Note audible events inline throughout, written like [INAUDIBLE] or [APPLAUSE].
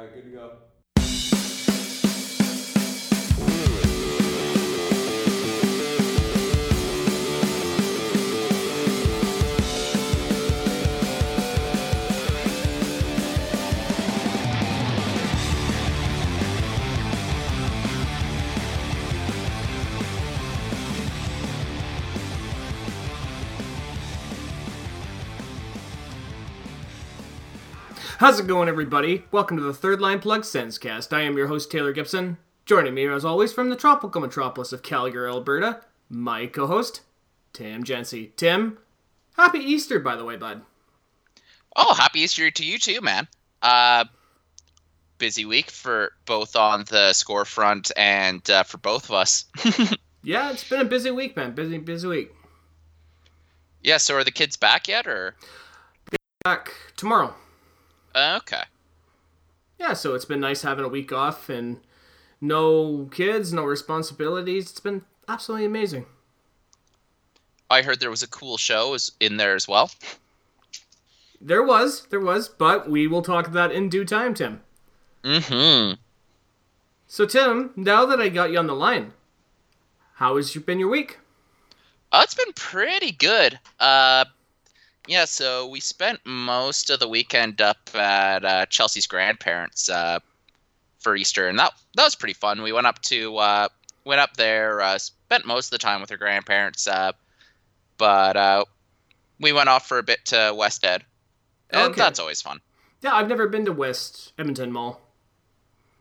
All right, good to go. How's it going, everybody? Welcome to the Third Line Plug Sensecast. I am your host, Taylor Gibson. Joining me, as always, from the tropical metropolis of Calgary, Alberta, my co host, Tim Jency. Tim, happy Easter, by the way, bud. Oh, happy Easter to you too, man. Uh, busy week for both on the score front and uh, for both of us. [LAUGHS] Yeah, it's been a busy week, man. Busy, busy week. yeah. So are the kids back yet, or Back tomorrow. Uh, okay? Yeah, so it's been nice having a week off and no kids, no responsibilities. It's been absolutely amazing. I heard there was a cool show is in there as well. There was, there was, but we will talk about that in due time, Tim. Mm-hmm. So, Tim, now that I got you on the line, how has been your week? Oh, it's been pretty good. Uh, yeah. So we spent most of the weekend up at uh, Chelsea's grandparents uh, for Easter, and that that was pretty fun. We went up to uh, went up there, uh, spent most of the time with her grandparents, uh, but uh, we went off for a bit to West Ed, and Okay. that's always fun. Yeah, I've never been to West Edmonton Mall.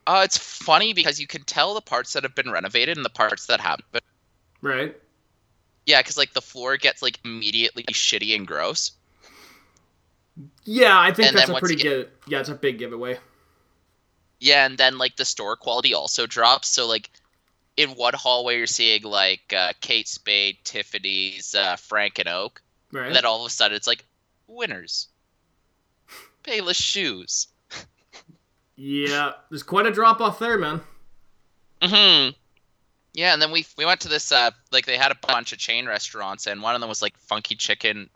Uh, it's funny because you can tell the parts that have been renovated and the parts that haven't. Right. Yeah, because like the floor gets like immediately shitty and gross. Yeah, I think And that's a pretty good. Yeah, it's a big giveaway. Yeah, and then like the store quality also drops. So like in one hallway you're seeing like uh, Kate Spade, Tiffany's, uh, Frank and Oak. Right. And then all of a sudden it's like winners, Payless shoes. [LAUGHS] yeah, there's quite a drop off there, man. hmm Yeah, and then we we went to this uh like they had a bunch of chain restaurants and one of them was like Funky Chicken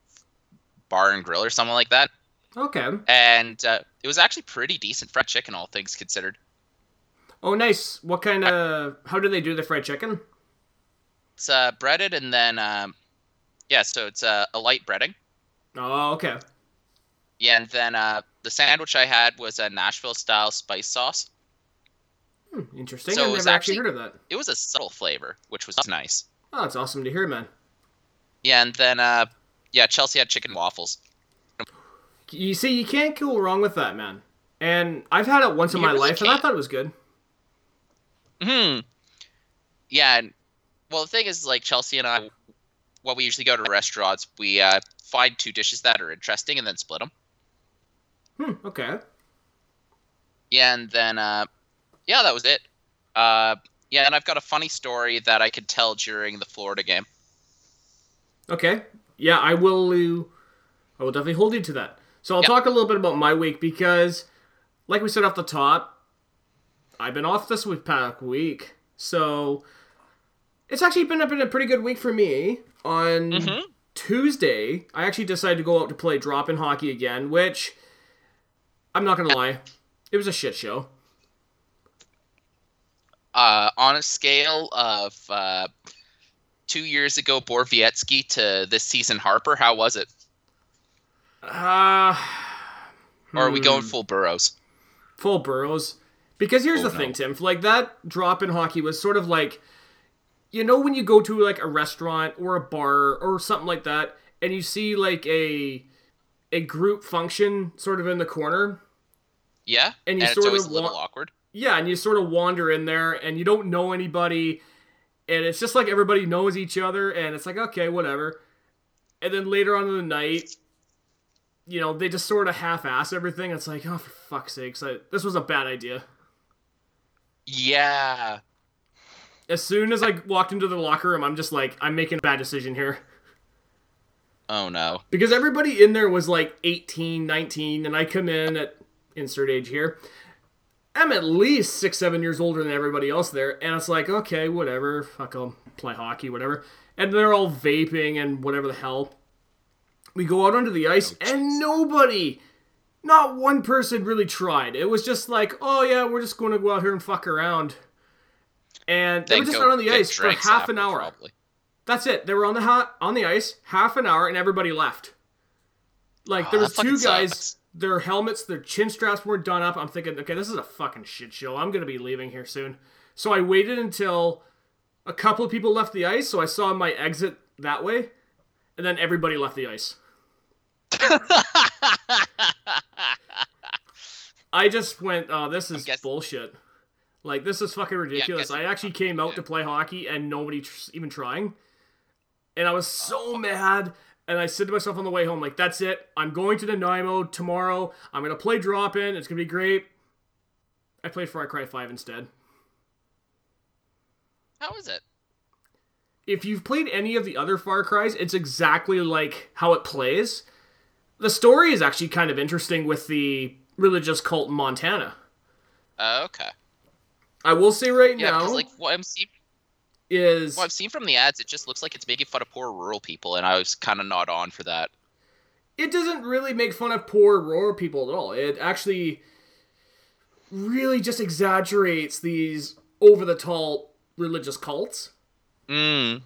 Bar and Grill or something like that. Okay. And uh, it was actually pretty decent fried chicken, all things considered. Oh, nice. What kind of? How do they do the fried chicken? It's uh, breaded and then um, yeah, so it's uh, a light breading. Oh, okay. Yeah, and then uh, the sandwich I had was a Nashville style spice sauce. Hmm, interesting. So I've never actually heard of that. It was a subtle flavor, which was nice. Oh, that's awesome to hear, man. Yeah, and then uh, yeah, Chelsea had chicken waffles. You see, you can't go wrong with that, man. And I've had it once in You my really life, and I thought it was good. Hmm. Yeah, and well, the thing is, like Chelsea and I, when we usually go to restaurants, we uh, find two dishes that are interesting and then split them. Hmm. Okay. Yeah, and then uh, yeah, that was it. Uh, yeah, and I've got a funny story that I could tell during the Florida game. Okay. Yeah, I will. Uh, I will definitely hold you to that. So I'll Yep. talk a little bit about my week because, like we said off the top, I've been off this week past week, so it's actually been a, been a pretty good week for me. On Mhm. Tuesday, I actually decided to go out to play drop in hockey again, which I'm not gonna lie, it was a shit show. Uh, on a scale of uh, two years ago Borowiecki to this season Harpur, how was it? Uh, Or are we going hmm. full Burrows? full burrows. Because here's Oh, the thing. Tim. Like that drop in hockey was sort of like, you know, when you go to like a restaurant or a bar or something like that, and you see like a a group function sort of in the corner. Yeah, And you it's sort always of a little wa- awkward. Yeah, and you sort of wander in there, and you don't know anybody, and it's just like everybody knows each other, and it's like okay, whatever. And then later on in the night, you know, they just sort of half-ass everything. It's like, oh, for fuck's sakes, I, this was a bad idea. Yeah, As soon as I walked into the locker room, I'm just like, I'm making a bad decision here. Oh no. Because everybody in there was like 18, 19, and I come in at insert age here. I'm at least six, seven years older than everybody else there, and it's like, okay, whatever, fuck, I'll play hockey, whatever. And they're all vaping and whatever the hell. We go out onto the ice, and nobody, not one person really tried. It was just like, oh yeah, we're just going to go out here and fuck around. And they were just out on the ice for half an hour. Probably. That's it. They were on the ha- on the ice half an hour, and everybody left. Like Oh, there was two guys. sucks. Their helmets, their chin straps weren't done up. I'm thinking, okay, this is a fucking shit show. I'm gonna be leaving here soon. So I waited until a couple of people left the ice, so I saw my exit that way, and then everybody left the ice. [LAUGHS] I just went, oh, this is bullshit. Like this is fucking ridiculous. guess- I actually came out yeah. to play hockey and nobody tr- even trying, and I was so mad. And I said to myself on the way home, like, that's it. I'm going to Nanaimo tomorrow. I'm gonna play drop in. It's gonna be great. I played Far Cry Five instead. How is it? If you've played any of the other Far Cries, it's exactly like how it plays. The story is actually kind of interesting with the religious cult in Montana. Uh, okay. I will say right Yeah, now because like what I'm seeing, is what I've seen from the ads, it just looks like it's making fun of poor rural people, and I was kind of not on for that. it doesn't really make fun of poor rural people at all. It actually really just exaggerates these over the tall religious cults. Mm.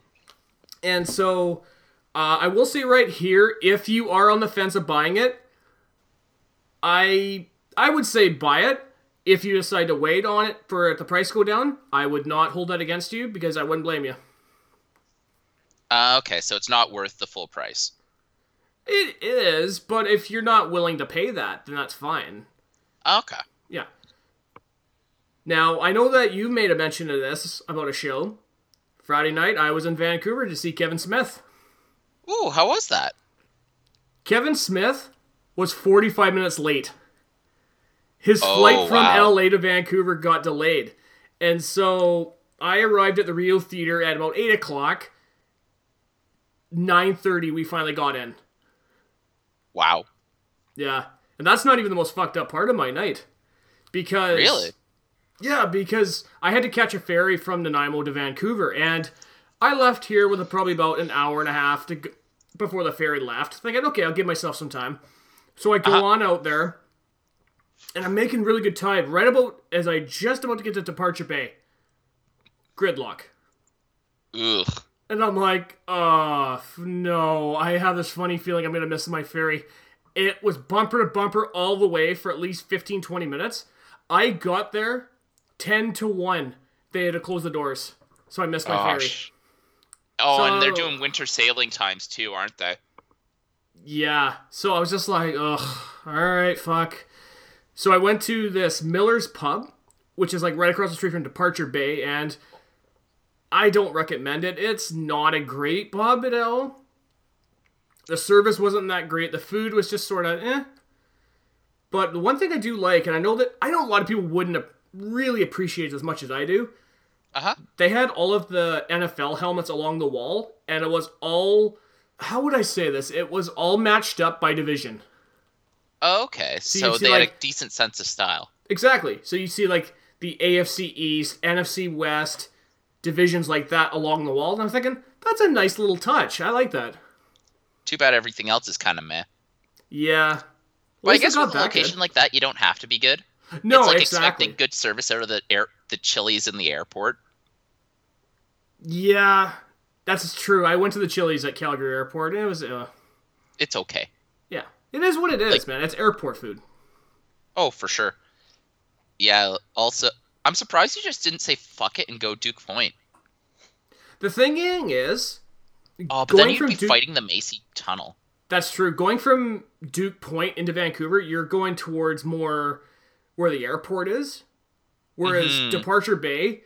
And so uh, I will say right here, if you are on the fence of buying it, I I would say buy it. If you decide to wait on it for the price go down, I would not hold that against you because I wouldn't blame you. Uh, okay, so it's not worth the full price. It is, but if you're not willing to pay that, then that's fine. Okay. Yeah. Now, I know that you made a mention of this about a show. Friday night, I was in Vancouver to see Kevin Smith. Ooh, how was that? Kevin Smith was 45 minutes late. His Oh, flight from wow. LA to Vancouver got delayed. And so I arrived at the Rio Theater at about 8 o'clock. 9.30, we finally got in. Wow. Yeah. And that's not even the most fucked up part of my night. Because Really? Yeah, because I had to catch a ferry from Nanaimo to Vancouver, and I left here with probably about an hour and a half to g- before the ferry left, thinking, okay, I'll give myself some time. So I go Uh-huh. on out there, and I'm making really good time. Right about as I just about to get to Departure Bay, gridlock, Ugh. and I'm like, uh, no, I have this funny feeling I'm gonna miss my ferry. It was bumper to bumper all the way for at least 15, 20 minutes. I got there 10 to 1. They had to close the doors. So I missed my ferry. Oh, and they're doing winter sailing times too, aren't they? Yeah. So I was just like, ugh, alright, fuck. So I went to this Miller's Pub, which is like right across the street from Departure Bay, and I don't recommend it. It's not a great pub at all. The service wasn't that great. The food was just sort of eh. But the one thing I do like, and I know that I know a lot of people wouldn't really appreciate it as much as I do, Uh huh. they had all of the NFL helmets along the wall, and it was all. How would I say this? It was all matched up by division. Okay, you so see, they had a decent sense of style. Exactly. So you see like the AFC East, NFC West, divisions like that along the wall, and I'm thinking that's a nice little touch. I like that. Too bad everything else is kind of meh. Yeah. Well, I guess with a location good. like that, you don't have to be good. No, it's like exactly. expecting good service out of the air, the Chili's in the airport. Yeah, that's true. I went to the Chili's at Calgary Airport, and it was, uh, It's okay. It is what it is, Like- man. It's airport food. Oh, for sure. Yeah. Also, I'm surprised you just didn't say fuck it and go Duke Point. The thing is, Oh, but then you'd be Duke- fighting the Massey Tunnel. That's true. Going from Duke Point into Vancouver, you're going towards more where the airport is. Whereas Mhm. Departure Bay,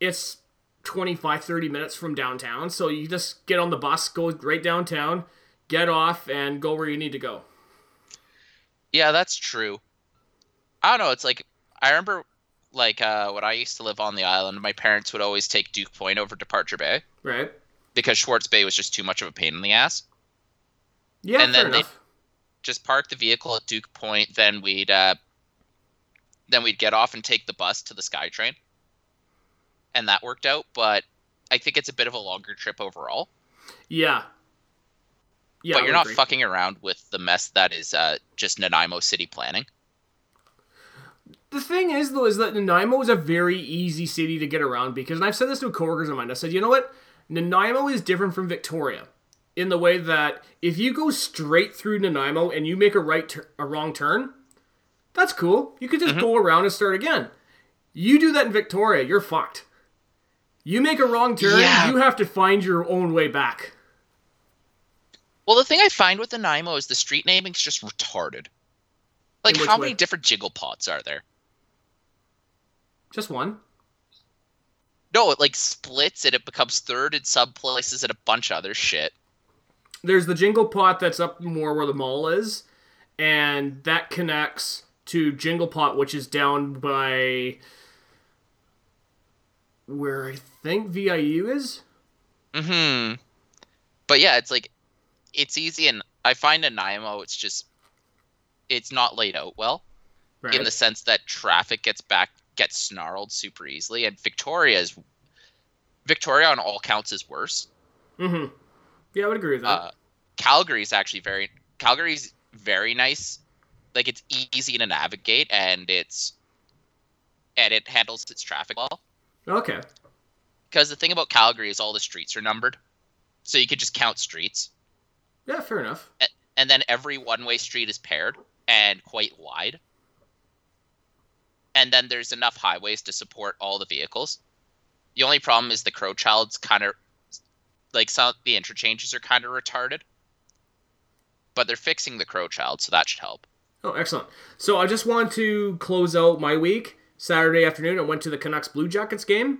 it's 25, 30 minutes from downtown. So you just get on the bus, go right downtown, get off, and go where you need to go. Yeah, that's true. I don't know. It's like I remember, like uh, when I used to live on the island, my parents would always take Duke Point over Departure Bay Right? because Swartz Bay was just too much of a pain in the ass. Yeah, And then they-. Just park the vehicle at Duke Point, then we'd uh, then we'd get off and take the bus to the SkyTrain, and that worked out. But I think it's a bit of a longer trip overall. Yeah. Yeah, but you're not agree. fucking around with the mess that is uh, just Nanaimo city planning. The thing is, though, is that Nanaimo is a very easy city to get around because, and I've said this to coworkers of mine. I said, you know what? Nanaimo is different from Victoria in the way that if you go straight through Nanaimo and you make a right, tur- a wrong turn, that's cool. You could just go around and start again. You do that in Victoria, you're fucked. You make a wrong turn, Yeah. you have to find your own way back. Well, the thing I find with Nanaimo is the street naming is just retarded. Like, how way? many different jingle pots are there? Just one. No, it like splits and it becomes third in some places and a bunch of other shit. there's the jingle pot that's up more where the mall is and that connects to jingle pot which is down by where i think viu is Hmm. But yeah, it's like it's easy, and I find Nanaimo, it's just it's not laid out well right in the sense that traffic gets back gets snarled super easily, and Victoria is Victoria on all counts is worse. mm-hmm yeah i would agree with that Uh, Calgary is actually very Calgary's very nice. Like it's easy to navigate, and it's and it handles its traffic well. okay Because the thing about Calgary is all the streets are numbered, so you could just count streets, yeah fair enough and then every one-way street is paired and quite wide. And then there's enough highways to support all the vehicles. The only problem is the Crowchild's kind of like some the interchanges are kind of retarded, but they're fixing the Crowchild, so that should help. oh excellent so i just want to close out my week saturday afternoon i went to the canucks blue jackets game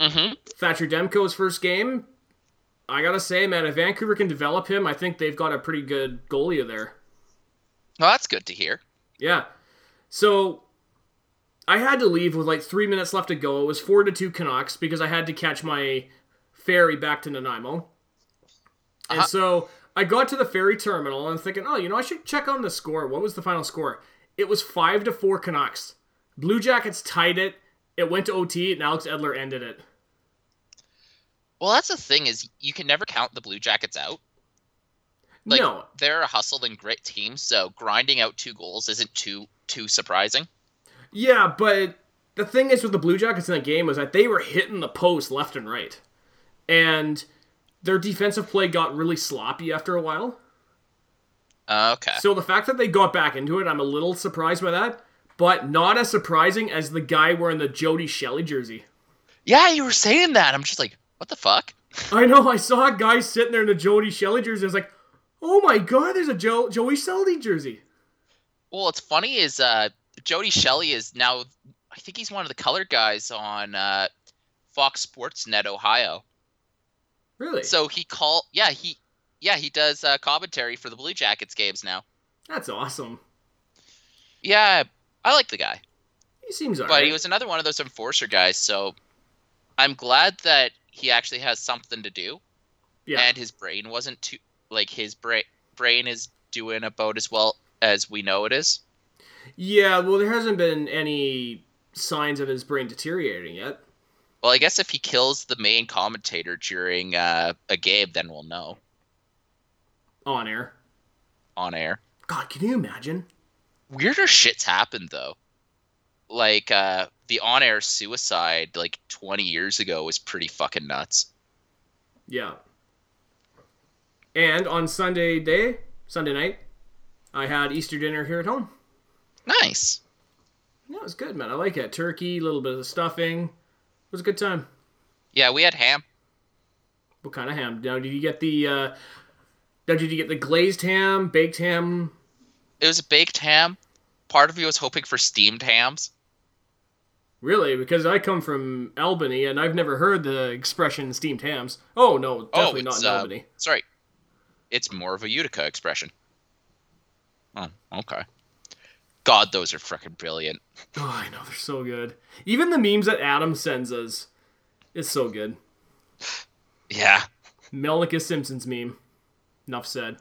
Mm-hmm. thatcher demko's first game i gotta say man if vancouver can develop him i think they've got a pretty good goalie there Well, that's good to hear. Yeah. So I had to leave with like three minutes left to go. It was four to two Canucks because I had to catch my ferry back to Nanaimo. And Uh-huh. so I got to the ferry terminal and thinking, oh, you know, I should check on the score. What was the final score? It was five to four Canucks. Blue Jackets tied it. It went to OT and Alex Edler ended it. Well, that's the thing is you can never count the Blue Jackets out. Like no, they're a hustle and grit team, so grinding out two goals isn't too too surprising. Yeah, but the thing is with the Blue Jackets in that game was that they were hitting the post left and right. And their defensive play got really sloppy after a while. Uh, okay. So the fact that they got back into it, I'm a little surprised by that. But not as surprising as the guy wearing the Jody Shelley jersey. Yeah, you were saying that. I'm just like, what the fuck? I know, I saw a guy sitting there in a Jody Shelley jersey. I was like, oh my god, there's a jo- Joey Shelley jersey. Well, what's funny is uh, Jody Shelley is now, I think he's one of the color guys on uh, Fox Sports Net Ohio. Really? So he call, yeah, he, yeah, he does uh, commentary for the Blue Jackets games now. That's awesome. Yeah, I like the guy, He seems but alright. he was another one of those enforcer guys. So I'm glad that he actually has something to do, yeah. and his brain wasn't too like his brain brain is doing about as well as we know it is. yeah, well, there hasn't been any signs of his brain deteriorating yet. Well, I guess if he kills the main commentator during uh, a game, then we'll know On air. on air. God, can you imagine? Weirder shit's happened though. Like uh, the on-air suicide like 20 years ago was pretty fucking nuts. Yeah. And on Sunday day, Sunday night, I had Easter dinner here at home. Nice. Yeah, it was good, man. I like it. Turkey, a little bit of the stuffing. It was a good time. Yeah, we had ham. What kind of ham? Now, did you get the? Uh, now, did you get the glazed ham, baked ham? It was a baked ham. Part of me was hoping for steamed hams. Really? Because I come from Albany, and I've never heard the expression steamed hams. Oh no, definitely not it's, in uh, Albany. Sorry, it's more of a Utica expression. Oh, okay. God, those are freaking brilliant. Oh, I know they're so good. Even the memes that Adam sends us is so good. Yeah. Melnicus Simpson's meme. Enough said.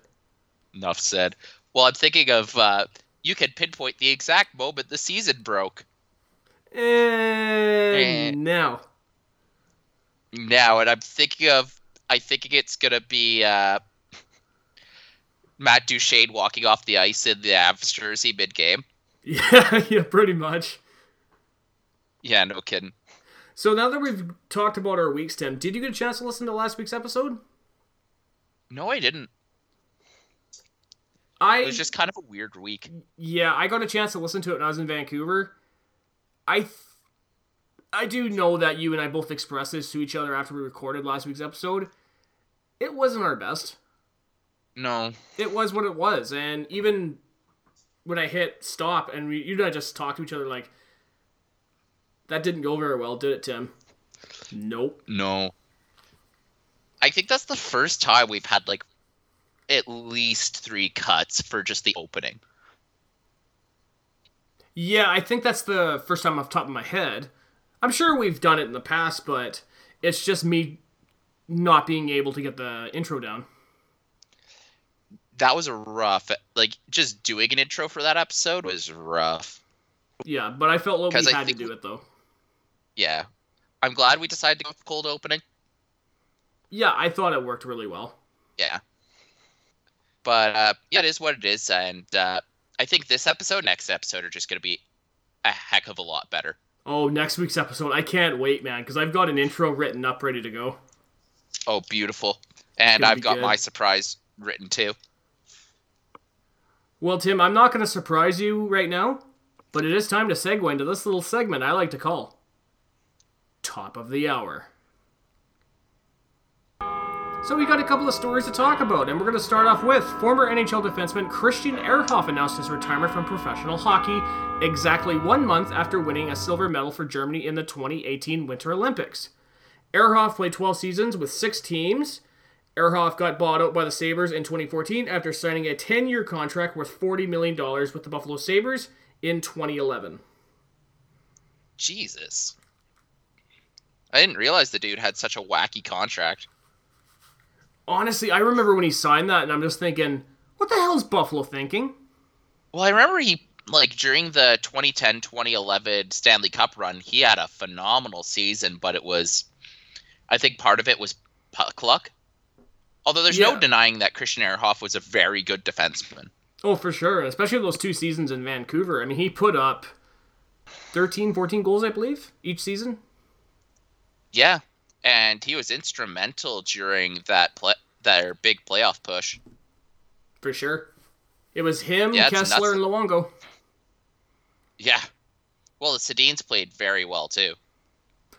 Enough said. Well, I'm thinking of uh, you can pinpoint the exact moment the season broke. And Eh. now. Now, and I'm thinking of I think it's gonna be uh, Matt Duchene walking off the ice in the Avs jersey mid game. [LAUGHS] Yeah, yeah, pretty much. Yeah, no kidding. So now that we've talked about our weeks, Tim, did you get a chance to listen to last week's episode? No, I didn't. I It was just kind of a weird week. yeah, I got a chance to listen to it when I was in Vancouver. I th- I do know that you and I both expressed this to each other after we recorded last week's episode. It wasn't our best. No. It was what it was, and even when I hit stop and we, you and I just talked to each other like that didn't go very well, did it, Tim? Nope. No. I think that's the first time we've had like at least three cuts for just the opening. Yeah, I think that's the first time off the top of my head. I'm sure we've done it in the past, but it's just me not being able to get the intro down. That was a rough like just doing an intro for that episode was rough. Yeah, but I felt like we I had to do it though. Yeah. I'm glad we decided to go with the cold opening. Yeah, I thought it worked really well. Yeah. But uh, yeah, it is what it is, and uh, I think this episode, next episode, are just going to be a heck of a lot better. Oh, next week's episode. I can't wait, man, because I've got an intro written up ready to go. Oh, beautiful! And I've got good. my surprise written too. Well, Tim, I'm not going to surprise you right now, but it is time to segue into this little segment I like to call Top of the Hour. So we got a couple of stories to talk about, and we're going to start off with former NHL defenseman Christian Ehrhoff announced his retirement from professional hockey exactly one month after winning a silver medal for Germany in the 2018 Winter Olympics. Ehrhoff played 12 seasons with six teams. Ehrhoff got bought out by the Sabres in 2014 after signing a 10 year contract worth $40 million with the Buffalo Sabres in 2011. Jesus, I didn't realize the dude had such a wacky contract. Honestly, I remember when he signed that, and I'm just thinking, what the hell is Buffalo thinking? Well, I remember he like during the 2010-2011 Stanley Cup run, he had a phenomenal season, but it was, I think, part of it was puck luck. Although there's Yeah. no denying that Christian Ehrhoff was a very good defenseman. Oh, for sure. Especially those two seasons in Vancouver. I mean, he put up 13, 14 goals, I believe, each season. Yeah, and he was instrumental during that play, their big playoff push. For sure. It was him, Yeah, Kesler, and Luongo. Yeah. Well, the Sedins played very well too.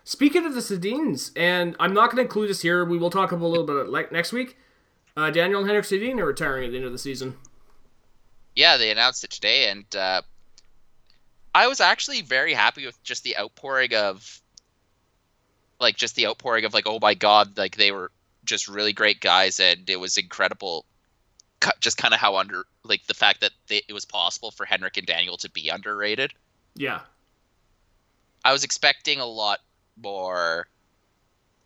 Speaking of the Sedins, and I'm not going to include this here, we will talk about a little bit like next week. Uh, Daniel and Henrik Sedin are retiring at the end of the season. Yeah, they announced it today, and uh, I was actually very happy with just the outpouring of, like, just the outpouring of like, oh my god, like they were just really great guys, and it was incredible. Just kind of how under, like the fact that they, it was possible for Henrik and Daniel to be underrated. Yeah. I was expecting a lot more,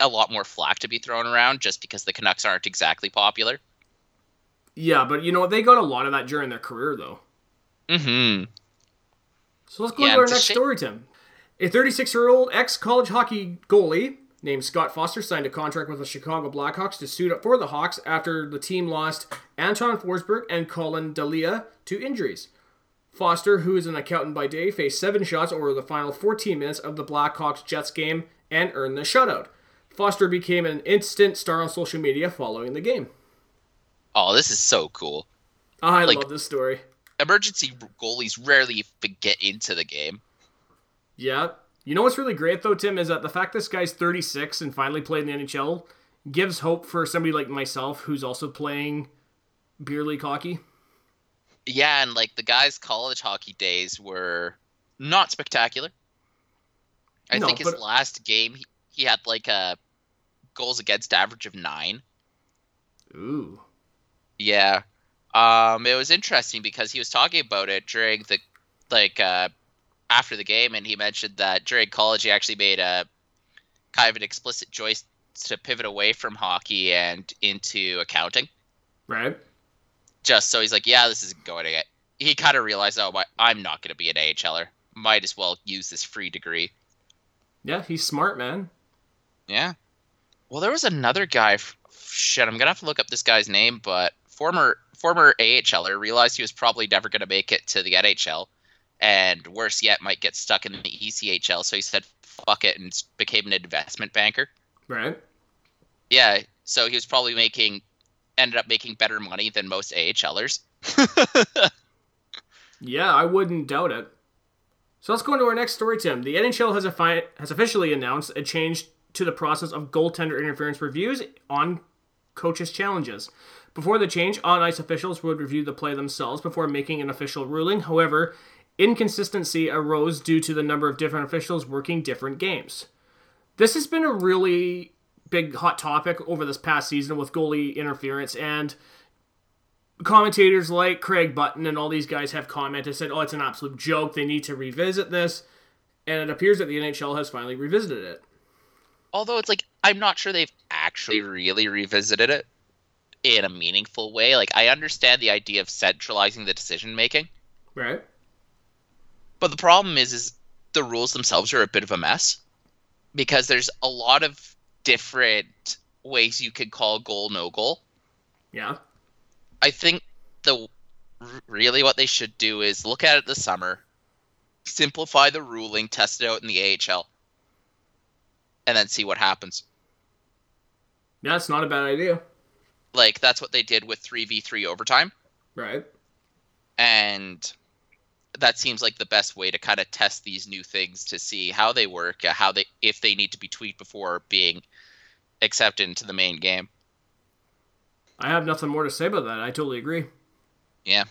a lot more flack to be thrown around, just because the Canucks aren't exactly popular. Yeah, but you know? They got a lot of that during their career, though. Mm-hmm. So let's go Yeah, to our next shame- story, Tim. A 36 year old ex college hockey goalie named Scott Foster signed a contract with the Chicago Blackhawks to suit up for the Hawks after the team lost Anton Forsberg and Collin Delia to injuries. Foster, who is an accountant by day, faced seven shots over the final 14 minutes of the Blackhawks Jets game and earned the shutout. Foster became an instant star on social media following the game. Oh, this is so cool. I Like- love this story. Emergency goalies rarely even get into the game. Yeah. You know what's really great though, Tim, is that the fact this guy's 36 and finally played in the NHL gives hope for somebody like myself who's also playing beer league hockey. Yeah, and like the guy's college hockey days were not spectacular. I No, think his but- last game he, he had like a goals against average of nine. Ooh. Yeah. Um it was interesting because he was talking about it during the like uh after the game and he mentioned that during college he actually made a kind of an explicit choice to pivot away from hockey and into accounting. Right? just so he's like, yeah, this isn't going to get. He kind of realized, oh, my, I'm not going to be an AHLer. Might as well use this free degree. Yeah, he's smart, man. Yeah. Well, there was another guy. f- Shit, I'm gonna have to look up this guy's name, but former former AHLer realized he was probably never going to make it to the NHL, and worse yet, might get stuck in the ECHL. So he said, "Fuck it," and became an investment banker. Right. Yeah, so he was probably making, ended up making better money than most AHLers. [LAUGHS] Yeah, I wouldn't doubt it. So let's go into our next story, Tim. The NHL has, fi- has officially announced a change to the process of goaltender interference reviews on coaches' challenges. Before the change, on ice officials would review the play themselves before making an official ruling. However, inconsistency arose due to the number of different officials working different games. This has been a really big hot topic over this past season with goalie interference, and commentators like Craig Button and all these guys have commented said, "Oh, it's an absolute joke. They need to revisit this." And it appears that the NHL has finally revisited it. Although it's like I'm not sure they've actually really revisited it in a meaningful way. Like I understand the idea of centralizing the decision making, Right. But the problem is is the rules themselves are a bit of a mess because there's a lot of different ways you could call goal no goal. Yeah. I think the really what they should do is look at it this summer, simplify the ruling, test it out in the AHL, and then see what happens. Yeah, it's not a bad idea. Like that's what they did with 3v3 overtime, Right. and that seems like the best way to kind of test these new things to see how they work, uh, how they if they need to be tweaked before being accepted into the main game. I have nothing more to say about that. I totally agree. Yeah.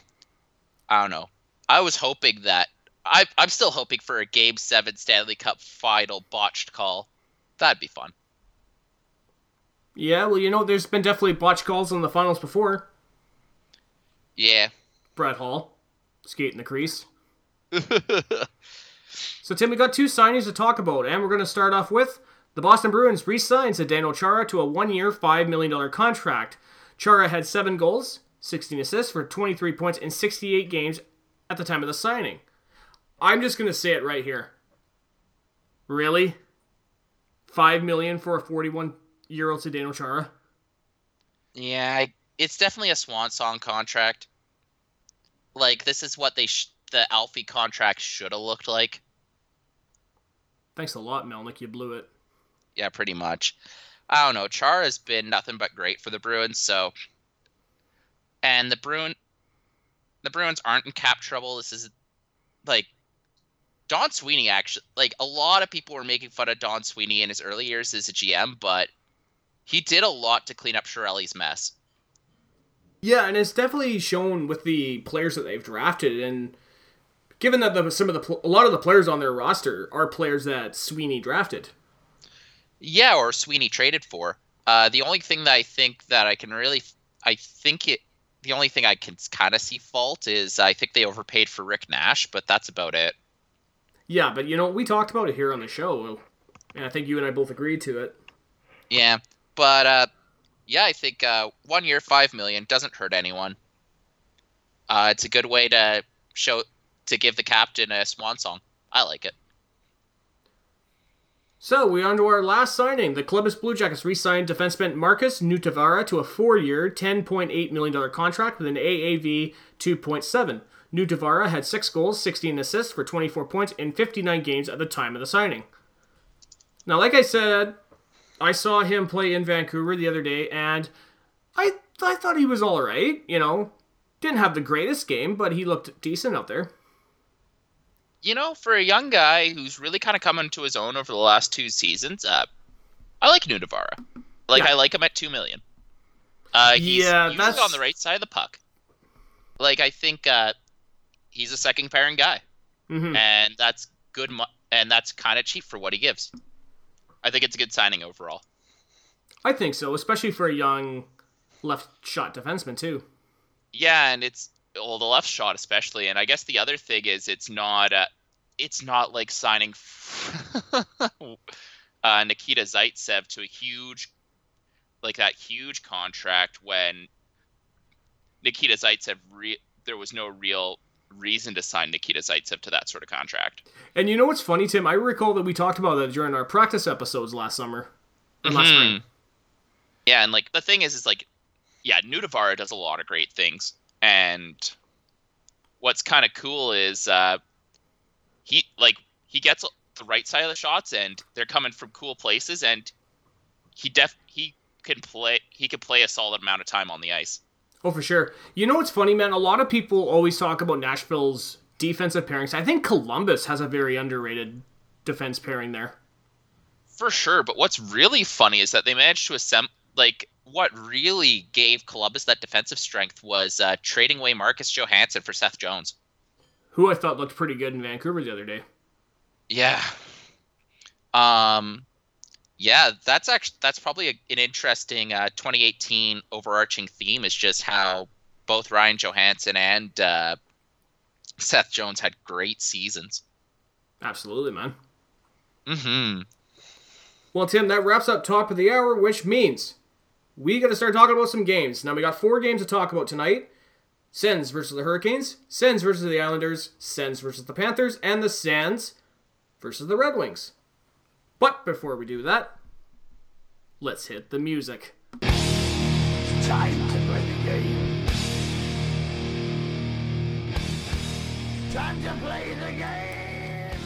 I don't know. I was hoping that I I'm still hoping for a game 7 Stanley Cup final botched call. That'd be fun. Yeah, well, you know, there's been definitely botched calls in the finals before. Yeah. Brett Hull, skating the crease. [LAUGHS] So, Tim, we got two signings to talk about, and we're going to start off with the Boston Bruins re signed Daniel Chara to a one year, $5 million contract. Chara had seven goals, 16 assists for 23 points in 68 games at the time of the signing. I'm just going to say it right here. Really? 5 million for a 41 year old Zdeno Chara? Yeah, it's definitely a swan song contract. Like this is what they sh- the Alfie contract should have looked like. Thanks a lot, Melnyk. You blew it. Yeah, pretty much. I don't know. Char has been nothing but great for the Bruins, so and the Bruin the Bruins aren't in cap trouble. This is like Don Sweeney actually like a lot of people were making fun of Don Sweeney in his early years as a GM, but he did a lot to clean up Chiarelli's mess. Yeah, and it's definitely shown with the players that they've drafted, and given that the, some of the a lot of the players on their roster are players that Sweeney drafted. Yeah, or Sweeney traded for. Uh, the only thing that I think that I can really, I think it, the only thing I can kind of see fault is I think they overpaid for Rick Nash, but that's about it. Yeah, but you know we talked about it here on the show, and I think you and I both agreed to it. Yeah, but uh, yeah, I think uh, one year, five million doesn't hurt anyone. Uh, it's a good way to show to give the captain a swan song. I like it. So we on to our last signing. The Columbus Blue Jackets re-signed defenseman Markus Nutivaara to a four-year, $10.8 million contract with an AAV 2.7. Nutivaara had six goals, 16 assists for 24 points in 59 games at the time of the signing. Now, like I said, I saw him play in Vancouver the other day, and I I thought he was all right. You know, didn't have the greatest game, but he looked decent out there. You know, for a young guy who's really kind of come into his own over the last two seasons, uh, I like Nutivaara. Like Yeah. I like him at two million. Uh, he's Yeah, that's- on the right side of the puck. Like I think uh, he's a second pairing guy, hmm and that's good. Mo- and that's kind of cheap for what he gives. I think it's a good signing overall. I think so, especially for a young left shot defenseman too. Yeah, and it's well the left shot especially, and I guess the other thing is it's not uh, it's not like signing [LAUGHS] uh, Nikita Zaitsev to a huge like that huge contract when Nikita Zaitsev re- there was no real reason to sign Nikita Zaitsev to that sort of contract. And you know what's funny, Tim? I recall that we talked about that during our practice episodes last summer. Or last spring. Yeah, and like the thing is, is like, yeah, Nutivaara does a lot of great things. And what's kind of cool is uh, he like he gets the right side of the shots, and they're coming from cool places, and he def he can play he can play a solid amount of time on the ice. Oh, for sure. You know what's funny, man? A lot of people always talk about Nashville's defensive pairings. I think Columbus has a very underrated defense pairing there. For sure, but what's really funny is that they managed to assemble like what really gave Columbus that defensive strength was uh, trading away Marcus Johansson for Seth Jones, who I thought looked pretty good in Vancouver the other day. Yeah. Um, yeah, that's actually that's probably a, an interesting uh, 2018 overarching theme. Is just how both Ryan Johansen and uh, Seth Jones had great seasons. Absolutely, man. Mm-hmm. Well, Tim, that wraps up top of the hour, which means we got to start talking about some games. Now we got four games to talk about tonight. Sens versus the Hurricanes, Sens versus the Islanders, Sens versus the Panthers, and the Sens versus the Red Wings. But before we do that, let's hit the music. Time to play the game. Time to play the game.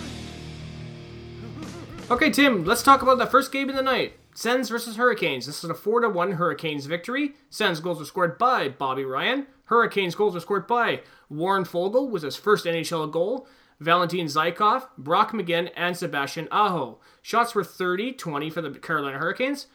okay, Tim, let's talk about the first game of the night. Sens versus Hurricanes. This is a 4 to 1 Hurricanes victory. Sens goals were scored by Bobby Ryan. Hurricanes goals were scored by Warren Foegele with his first NHL goal. Valentin Zykov, Brock McGinn, and Sebastian Aho. Shots were 30 20 for the Carolina Hurricanes.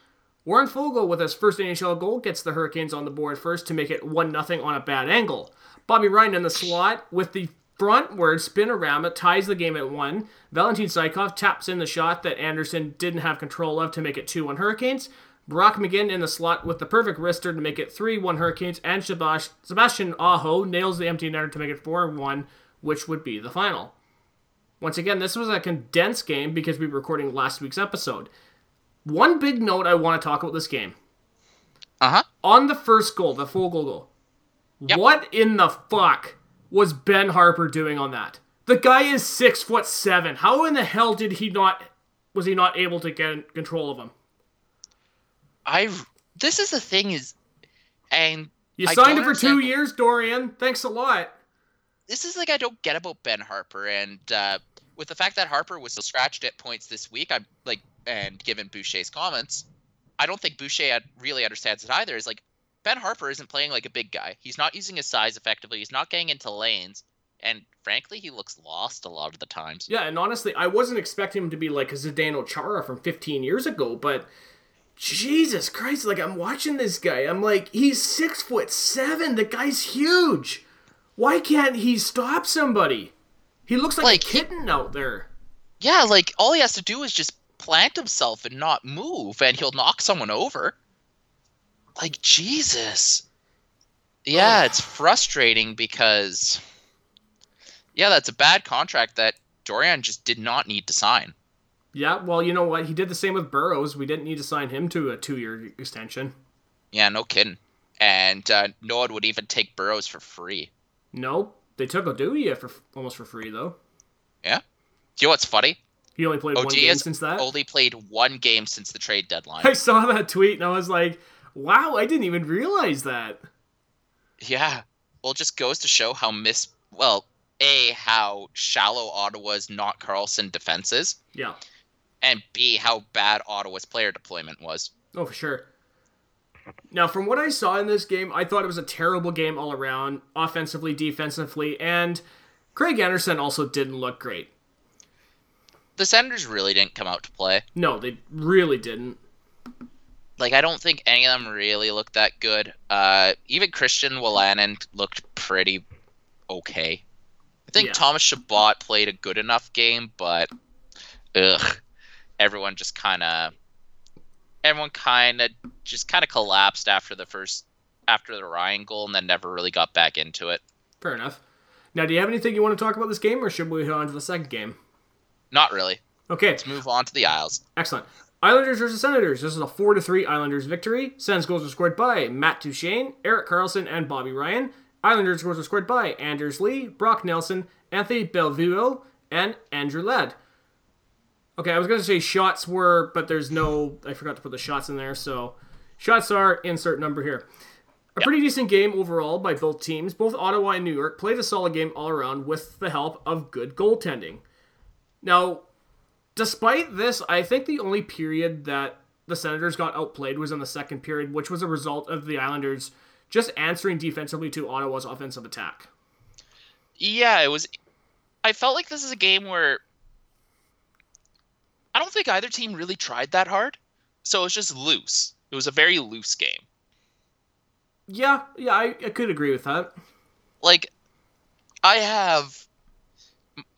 Warren Foegele, with his first NHL goal, gets the Hurricanes on the board first to make it 1 0 on a bad angle. Bobby Ryan in the slot with the frontward spin around it ties the game at 1. Valentin Zykov taps in the shot that Anderson didn't have control of to make it 2 1 Hurricanes. Brock McGinn in the slot with the perfect wrister to make it 3 1 Hurricanes. And Sebastian Aho nails the empty netter to make it 4 1 which would be the final. Once again, this was a condensed game because we were recording last week's episode. One big note I want to talk about this game. Uh huh. On the first goal, the full goal goal. Yep. What in the fuck was Ben Harpur doing on that? The guy is six foot seven. How in the hell did he not? Was he not able to get control of him? I. This is the thing is, and you signed it for two years, Dorion. Thanks a lot this is like I don't get about Ben Harpur, and uh, with the fact that Harpur was still scratched at points this week, I'm like, and given Boucher's comments, I don't think Boucher really understands it either. Is like Ben Harpur isn't playing like a big guy. He's not using his size effectively. He's not getting into lanes, and frankly, he looks lost a lot of the times. Yeah, and honestly, I wasn't expecting him to be like a Zdeno Chara from 15 years ago, but. Jesus Christ! Like I'm watching this guy, I'm like, he's six foot seven. The guy's huge. Why can't he stop somebody? He looks like, like a kitten he, out there. Yeah, like all he has to do is just plant himself and not move, and he'll knock someone over. Like Jesus. Yeah, it's frustrating because yeah, that's a bad contract that Dorion just did not need to sign. Yeah, well, you know what? He did the same with Burrows. We didn't need to sign him to a two-year extension. Yeah, no kidding. And uh, no one would even take Burrows for free. No, they took Oduya for almost for free though. Yeah. Do you know what's funny? He only played one game since that. Only played one game since the trade deadline. I saw that tweet and I was like, "Wow, I didn't even realize that." Yeah. Well, it just goes to show how miss well, a how shallow Ottawa's not Karlsson defense is. Yeah. And b how bad Ottawa's player deployment was. Oh, for sure. Now, from what I saw in this game, I thought it was a terrible game all around, offensively, defensively, and Craig Anderson also didn't look great. The Senators really didn't come out to play. No, they really didn't. Like, I don't think any of them really looked that good. Uh, even Christian Wolanin looked pretty okay. I think yeah. Thomas Chabot played a good enough game, but ugh, everyone just kind of everyone kind of just kind of collapsed after the first after the Ryan goal and then never really got back into it. Fair enough. Now, do you have anything you want to talk about this game, or should we go on to the second game? Not really. Okay. Let's move on to the Isles. Excellent. Islanders versus Senators. This is a 4 to 3 Islanders victory. Sens goals were scored by Matt Duchene, Erik Karlsson, and Bobby Ryan. Islanders goals were scored by Anders Lee, Brock Nelson, Anthony Beauvillier, and Andrew Ladd. Okay, I was gonna say shots were, but there's no. I forgot to put the shots in there. So, shots are insert number here. A pretty decent game overall by both teams. Both Ottawa and New York played a solid game all around with the help of good goaltending. Now, despite this, I think the only period that the Senators got outplayed was in the second period, which was a result of the Islanders just answering defensively to Ottawa's offensive attack. Yeah, it was. I felt like this is a game where I don't think either team really tried that hard, so it was just loose. It was a very loose game. Yeah, yeah, I, I could agree with that. Like, I have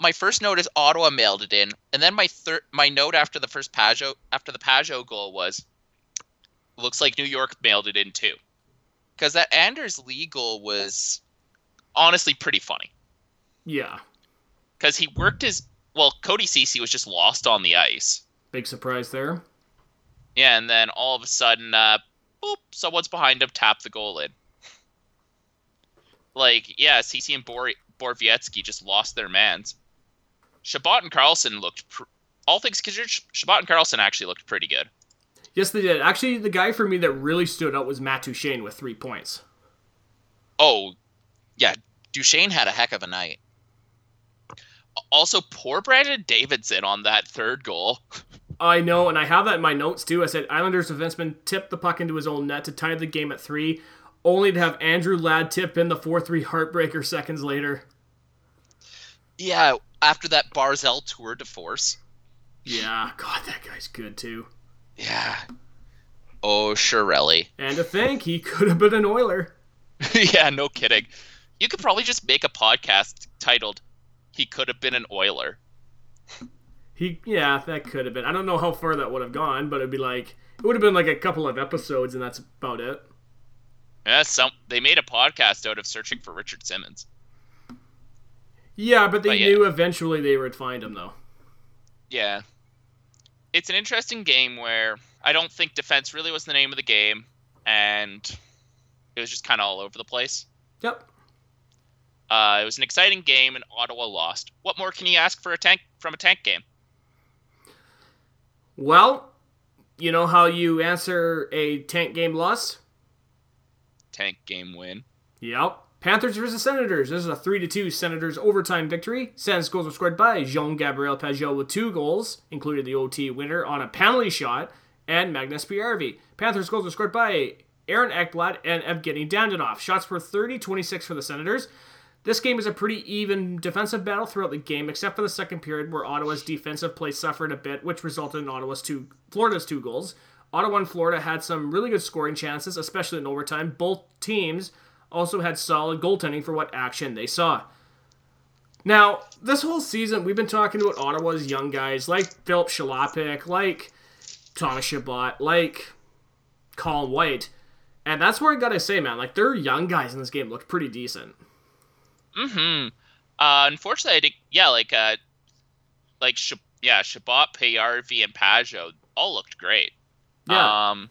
my first note is Ottawa mailed it in, and then my third my note after the first Pageau after the Pageau goal was looks like New York mailed it in too, because that Anders Lee goal was honestly pretty funny. Yeah, because he worked his well. Cody Ceci was just lost on the ice. Big surprise there. Yeah, and then all of a sudden, uh, boop, someone's behind him, tap the goal in. Like, yeah, Ceci and Bor- Borowiecki just lost their mans. Chabot and Karlsson looked, pr- all things considered, Chabot and Karlsson actually looked pretty good. Yes, they did. Actually, the guy for me that really stood out was Matt Duchene with three points. Oh, yeah, Duchene had a heck of a night. Also, poor Brandon Davidson on that third goal. I know, and I have that in my notes too. I said Islanders defenseman tipped the puck into his own net to tie the game at three, only to have Andrew Ladd tip in the 4 3 heartbreaker seconds later. Yeah, after that Barzal tour de force. Yeah, God, that guy's good too. Yeah. Oh, Chiarelli. And to think, he could have been an Oiler. [LAUGHS] yeah, no kidding. You could probably just make a podcast titled "He Could Have Been an Oiler." He, yeah, that could have been. I don't know how far that would have gone, but it'd be like it would have been like a couple of episodes, and that's about it. Yeah, some they made a podcast out of searching for Richard Simmons. Yeah, but they But yeah. knew eventually they would find him, though. Yeah. It's an interesting game where I don't think defense really was the name of the game, and it was just kind of all over the place. Yep. Uh, it was an exciting game, and Ottawa lost. What more can you ask for a tank from a tank game? Well, you know how you answer a tank game loss? Tank game win. Yep. Panthers versus Senators. This is a 3 to 2 Senators overtime victory. Sens goals were scored by Jean Gabriel Pageau with two goals, including the OT winner on a penalty shot, and Magnus Paajarvi. Panthers goals were scored by Aaron Ekblad and Evgeny Dadonov. Shots were 30 26 for the Senators. This game is a pretty even defensive battle throughout the game, except for the second period where Ottawa's defensive play suffered a bit, which resulted in Ottawa's two Florida's two goals. Ottawa and Florida had some really good scoring chances, especially in overtime. Both teams also had solid goaltending for what action they saw. Now, this whole season, we've been talking about Ottawa's young guys like Filip Chlapik, like Thomas Chabot, like Colin White. And that's where I gotta say, man, like their young guys in this game looked pretty decent. Mm-hmm. Uh, unfortunately, I did, yeah, like uh, like Sh- yeah, Chabot, Paajarvi, and Pageau all looked great. Yeah. Um,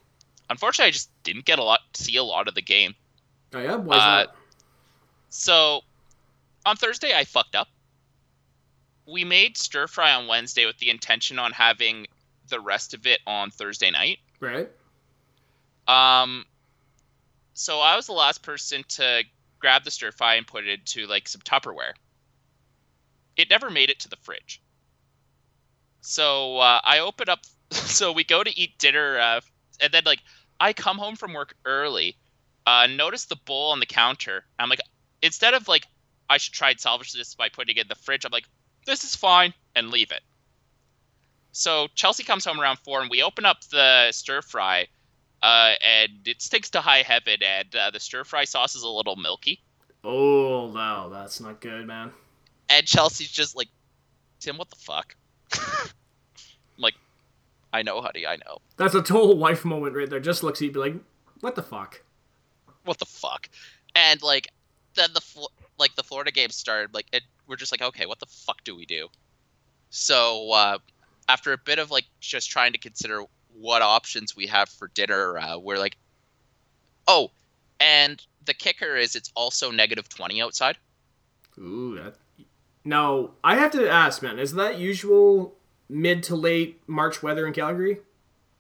unfortunately, I just didn't get a lot see a lot of the game. oh yeah, was uh, that? So on Thursday, I fucked up. We made stir fry on Wednesday with the intention on having the rest of it on Thursday night. Right? Um, so I was the last person to grab the stir fry and put it into like some Tupperware. It never made it to the fridge. So uh, I opened up. [LAUGHS] So we go to eat dinner, uh, and then like I come home from work early, uh, notice the bowl on the counter. I'm like, instead of like I should try and salvage this by putting it in the fridge, I'm like, this is fine, and leave it. So Chelsea comes home around four, and we open up the stir fry, uh, and it sticks to high heaven, and uh, the stir fry sauce is a little milky. Oh no, that's not good, man. And Chelsea's just like, Tim, what the fuck? [LAUGHS] I'm like, I know, honey, I know. That's a total wife moment right there. Just looks at you, be like, "What the fuck?" What the fuck? And like, then the like the Florida game started. Like, it, we're just like, okay, what the fuck do we do? So uh, after a bit of like just trying to consider what options we have for dinner, uh, we're like, oh, and the kicker is it's also negative twenty outside. Ooh, that. Now I have to ask, man. Is that usual mid to late March weather in Calgary?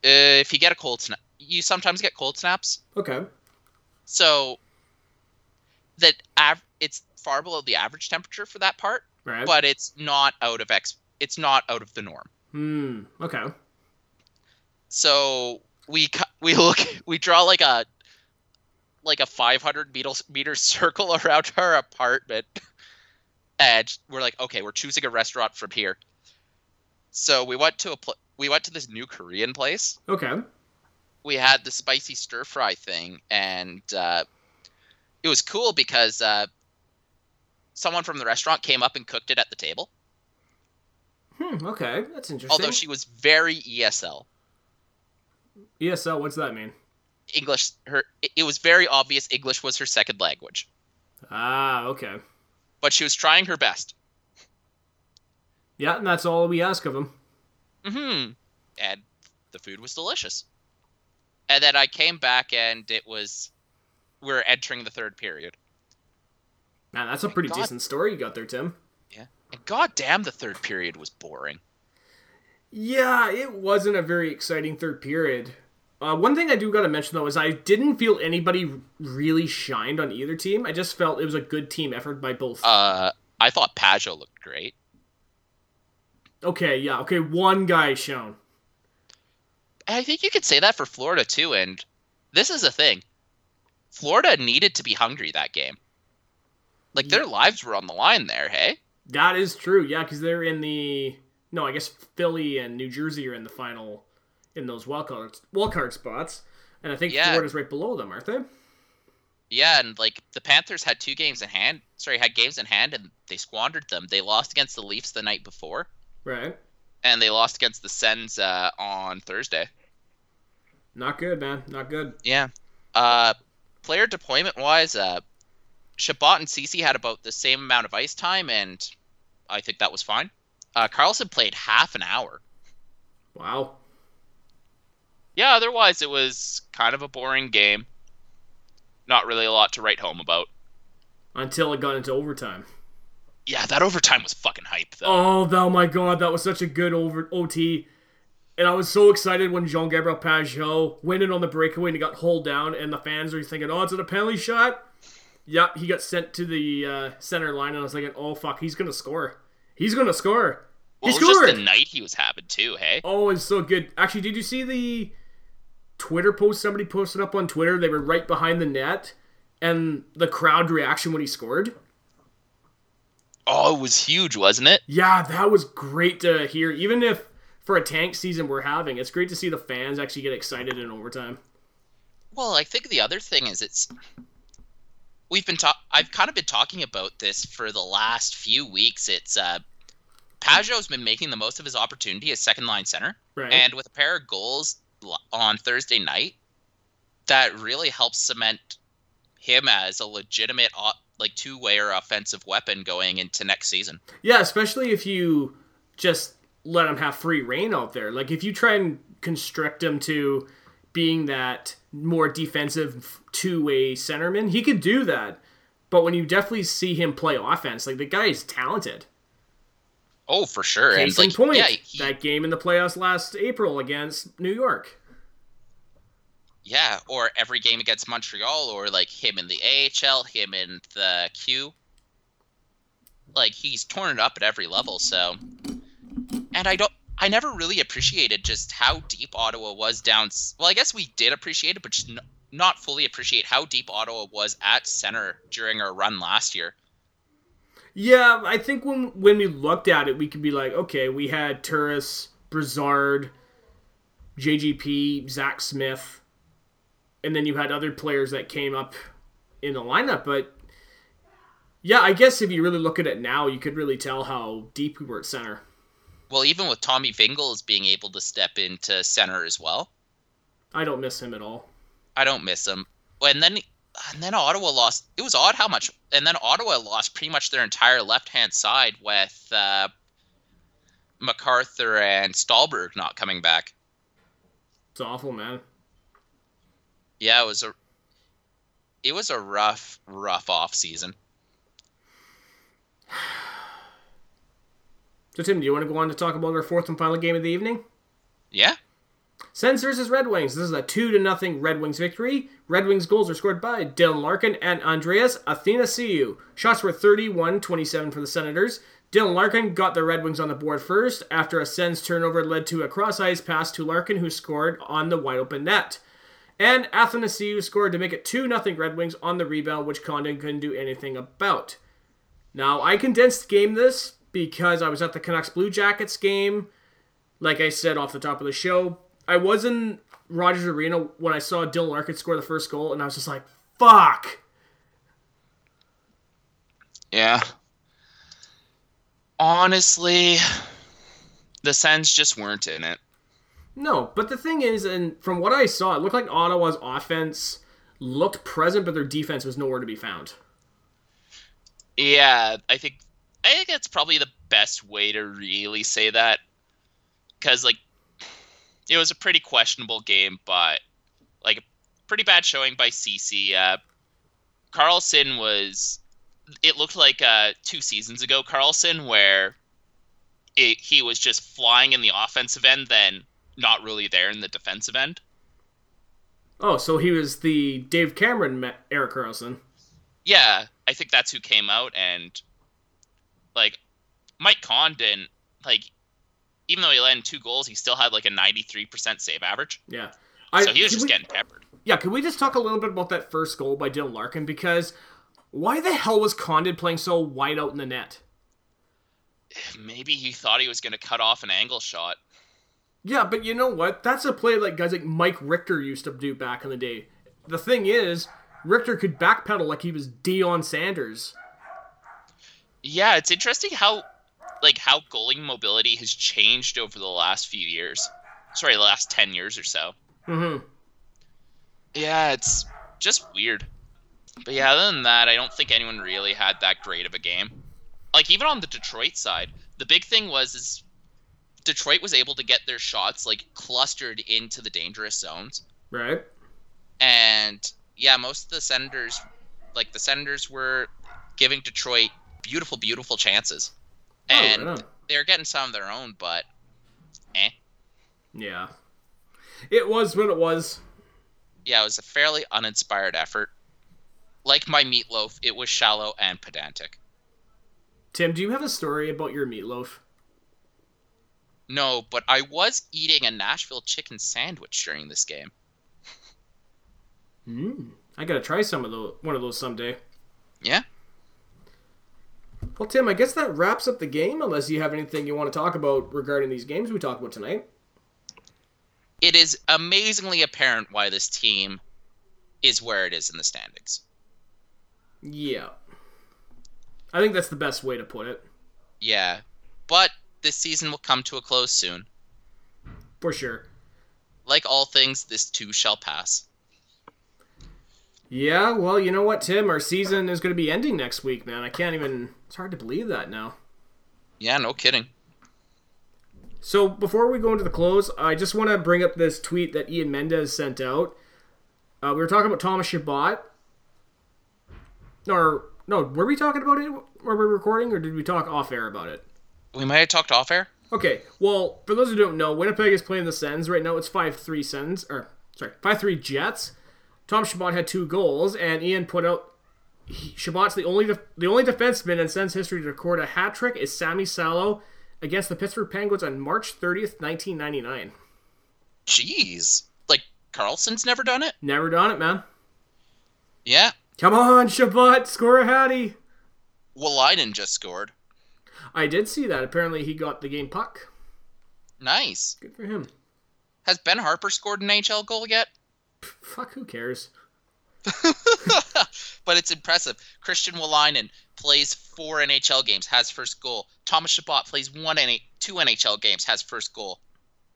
Uh, if you get a cold snap, you sometimes get cold snaps. Okay. So that av- it's far below the average temperature for that part, Right. but it's not out of ex. It's not out of the norm. Hmm. Okay. So we cu- [LAUGHS] we look we draw like a like a 500 meter meter circle [LAUGHS] around our apartment, [LAUGHS] and we're like, okay, we're choosing a restaurant from here. So we went to a pl- we went to this new Korean place. Okay. We had the spicy stir fry thing, and uh, it was cool because uh, someone from the restaurant came up and cooked it at the table. Hmm. Okay. That's interesting. Although she was very ESL. ESL. What's that mean? English her it- it was very obvious English was her second language. Ah. Okay. But she was trying her best. Yeah, and that's all we ask of them. hmm And the food was delicious. And then I came back and it was we are entering the third period. Man, that's a pretty God. decent story you got there, Tim. Yeah. And goddamn the third period was boring. Yeah, it wasn't a very exciting third period. Uh, one thing I do got to mention though is I didn't feel anybody really shined on either team. I just felt it was a good team effort by both. Uh I thought Pageau looked great. Okay, yeah, okay, one guy shown. I think you could say that for Florida too, and this is the thing. Florida needed to be hungry that game. Like their lives were on the line there, hey? That is true, yeah, because they're in the no, I guess Philly and New Jersey are in the final in those wild card wild card spots, and I think Yeah. Florida's right below them, aren't they? Yeah, and like the Panthers had two games in hand. Sorry, had games in hand, and they squandered them. They lost against the Leafs the night before, Right. and they lost against the Sens uh, on Thursday. Not good, man. Not good. Yeah. Uh, player deployment wise, uh, Chabot and Ceci had about the same amount of ice time, and I think that was fine. Uh, Karlsson played half an hour. Wow. Yeah, otherwise it was kind of a boring game. Not really a lot to write home about. Until it got into overtime. Yeah, that overtime was fucking hype though. Oh, thou my god, that was such a good over OT. And I was so excited when Jean Gabriel Pageau went in on the breakaway and he got hauled down, and the fans were thinking, "Oh, it's a penalty shot." Yep, he got sent to the uh, center line, and I was thinking, "Oh fuck, he's gonna score. He's gonna score. well, he it was scored." just the night he was having too. Hey. Oh, it's so good. Actually, did you see the Twitter post somebody posted up on Twitter? They were right behind the net, and the crowd reaction when he scored. Oh, it was huge, wasn't it? Yeah, that was great to hear. Even if for a tank season we're having, it's great to see the fans actually get excited in overtime. Well, I think the other thing is it's we've been talk I've kind of been talking about this for the last few weeks. It's uh Pageau's been making the most of his opportunity as second line center, Right. and with a pair of goals on Thursday night, that really helps cement him as a legitimate like two-way or offensive weapon going into next season. yeah, especially if you just let him have free reign out there. Like if you try and constrict him to being that more defensive two-way centerman, he could do that. But when you definitely see him play offense, like the guy is talented. Oh, for sure. Case and like point, yeah, he, that game in the playoffs last April against New York. Yeah, or every game against Montreal, or like him in the AHL, him in the Q. Like he's torn it up at every level. So, and I don't, I never really appreciated just how deep Ottawa was down. Well, I guess we did appreciate it, but just n- not fully appreciate how deep Ottawa was at center during our run last year. Yeah, I think when when we looked at it, we could be like, okay, we had Turris, Brassard, JGP, Zach Smith, and then you had other players that came up in the lineup. But yeah, I guess if you really look at it now, you could really tell how deep we were at center. Well, even with Tommy Wingels being able to step into center as well, I don't miss him at all. I don't miss him. And then and then Ottawa lost. It was odd how much. And then Ottawa lost pretty much their entire left hand side with uh, MacArthur and Stalberg not coming back. It's awful, man. Yeah, it was a it was a rough, rough off season. [SIGHS] So Tim, do you want to go on to talk about our fourth and final game of the evening? Yeah. Sens versus Red Wings. This is a 2 to nothing Red Wings victory. Red Wings goals are scored by Dylan Larkin and Andreas Athanasiou. Shots were 31 27 for the Senators. Dylan Larkin got the Red Wings on the board first after a Sens turnover led to a cross ice pass to Larkin, who scored on the wide open net. And Athanasiou scored to make it 2 0 Red Wings on the rebound, which Condon couldn't do anything about. Now, I condensed game this because I was at the Canucks Blue Jackets game. Like I said off the top of the show, I was in Rogers Arena when I saw Dylan Larkin score the first goal, and I was just like, fuck. Yeah. Honestly, the Sens just weren't in it. No, but the thing is, and from what I saw, it looked like Ottawa's offense looked present, but their defense was nowhere to be found. Yeah, I think I think that's probably the best way to really say that, because like it was a pretty questionable game, but like a pretty bad showing by Ceci. Uh, Karlsson was. It looked like uh, two seasons ago, Karlsson, where it, he was just flying in the offensive end, then not really there in the defensive end. Oh, so he was the Dave Cameron met Erik Karlsson. Yeah, I think that's who came out, and like Mike Condon, like even though he let in two goals, he still had like a 93% save average. Yeah. I, so he was just we, getting peppered. Yeah, can we just talk a little bit about that first goal by Dylan Larkin? Because why the hell was Condon playing so wide out in the net? [SIGHS] Maybe he thought he was going to cut off an angle shot. Yeah, but you know what? That's a play like guys like Mike Richter used to do back in the day. The thing is, Richter could backpedal like he was Deion Sanders. Yeah, it's interesting how like how goalie mobility has changed over the last few years. Sorry, the last ten years or so. Mm-hmm. Yeah, it's just weird. But yeah, other than that, I don't think anyone really had that great of a game. Like even on the Detroit side, the big thing was is Detroit was able to get their shots like clustered into the dangerous zones. Right. And yeah, most of the Senators, like the Senators, were giving Detroit beautiful, beautiful chances. Oh, and right they're getting some of their own, but eh. Yeah. It was what it was. Yeah, it was a fairly uninspired effort. Like my meatloaf, it was shallow and pedantic. Tim, do you have a story about your meatloaf? No, but I was eating a Nashville chicken sandwich during this game. Hmm. I gotta try some of those. One of those someday. Yeah. Well, Tim, I guess that wraps up the game. Unless you have anything you want to talk about regarding these games we talked about tonight. It is amazingly apparent why this team is where it is in the standings. Yeah. I think that's the best way to put it. Yeah. But this season will come to a close soon. For sure. Like all things, this too shall pass. Yeah, well, you know what, Tim? Our season is going to be ending next week, man. I can't even. It's hard to believe that now. Yeah, no kidding. So before we go into the close, I just want to bring up this tweet that Ian Mendes sent out. Uh, we were talking about Thomas Chabot. Or no, were we talking about it? Were we recording, or did we talk off air about it? We might have talked off air. Okay, well, for those who don't know, Winnipeg is playing the Sens right now. It's five three Sens, or sorry, five three Jets. Tom Chabot had two goals, and Ian put out he, Chabot's the only the only defenseman in Sens history to record a hat trick is Sami Salo against the Pittsburgh Penguins on March 30th, 1999. Jeez. Like Karlsson's never done it? Never done it, man. Yeah. Come on, Chabot, score a hattie. Wolanin just scored. I did see that. Apparently he got the game puck. Nice. Good for him. Has Ben Harpur scored an HL goal yet? Fuck, who cares? [LAUGHS] but it's impressive. Christian Wolanin plays four NHL games, has first goal. Thomas Chabot plays one N- two NHL games, has first goal.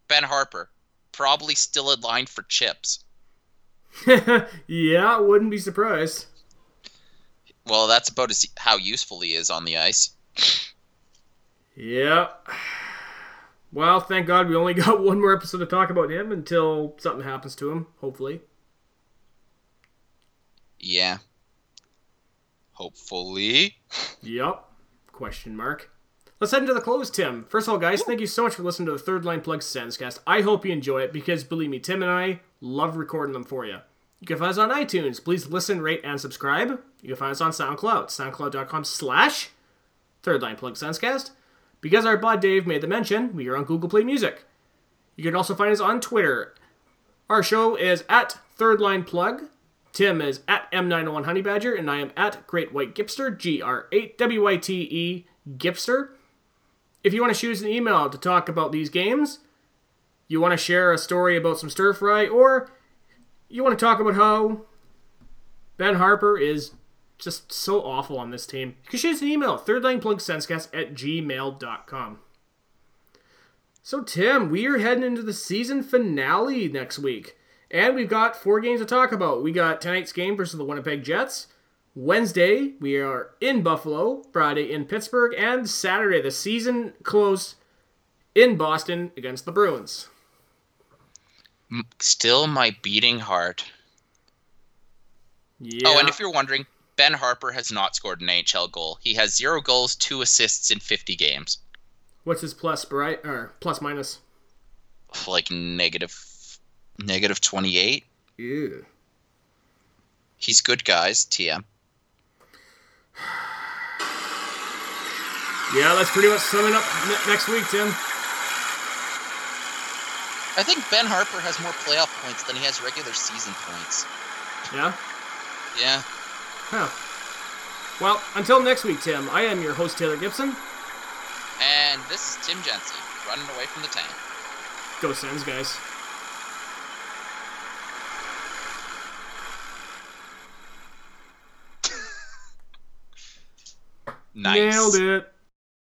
Ben Harpur probably still in line for chips. [LAUGHS] yeah, wouldn't be surprised. Well, that's about as how useful he is on the ice. Yeah. Well, thank God we only [LAUGHS] got one more episode to talk about him until something happens to him, hopefully. Yeah. Hopefully. [LAUGHS] Yep. Question mark. Let's head into the close, Tim. First of all, guys, thank you so much for listening to the Third Line Plug Senscast. I hope you enjoy it because, believe me, Tim and I love recording them for you. You can find us on iTunes. Please listen, rate, and subscribe. You can find us on SoundCloud, soundcloud.com slash Third Line Plug Senscast. Because our bud Dave made the mention, we are on Google Play Music. You can also find us on Twitter. Our show is at Third Line Plug. Tim is at M901 Honey Badger, and I am at Great White Gipster, G R 8 W Y T E Gipster. If you want to shoot us an email to talk about these games, you want to share a story about some stir fry, or you want to talk about how Ben Harpur is just so awful on this team, you can shoot us an email, thirdlineplugsenscast at gmail.com. So, Tim, we are heading into the season finale next week. And we've got four games to talk about. We got tonight's game versus the Winnipeg Jets. Wednesday, we are in Buffalo. Friday, in Pittsburgh. And Saturday, the season close in Boston against the Bruins. Still my beating heart. Yeah. Oh, and if you're wondering, Ben Harpur has not scored an NHL goal. He has zero goals, two assists in 50 games. What's his plus, bright or plus minus? Like negative, negative 28. Yeah. He's good, guys. TM. [SIGHS] Yeah, that's pretty much summing up ne- next week, Tim. I think Ben Harpur has more playoff points than he has regular season points. Yeah? Yeah. Huh. Well, until next week, Tim, I am your host, Taylor Gibson. And this is Tim Jensen running away from the tank. Go Sens, guys. [LAUGHS] Nice. Nailed it.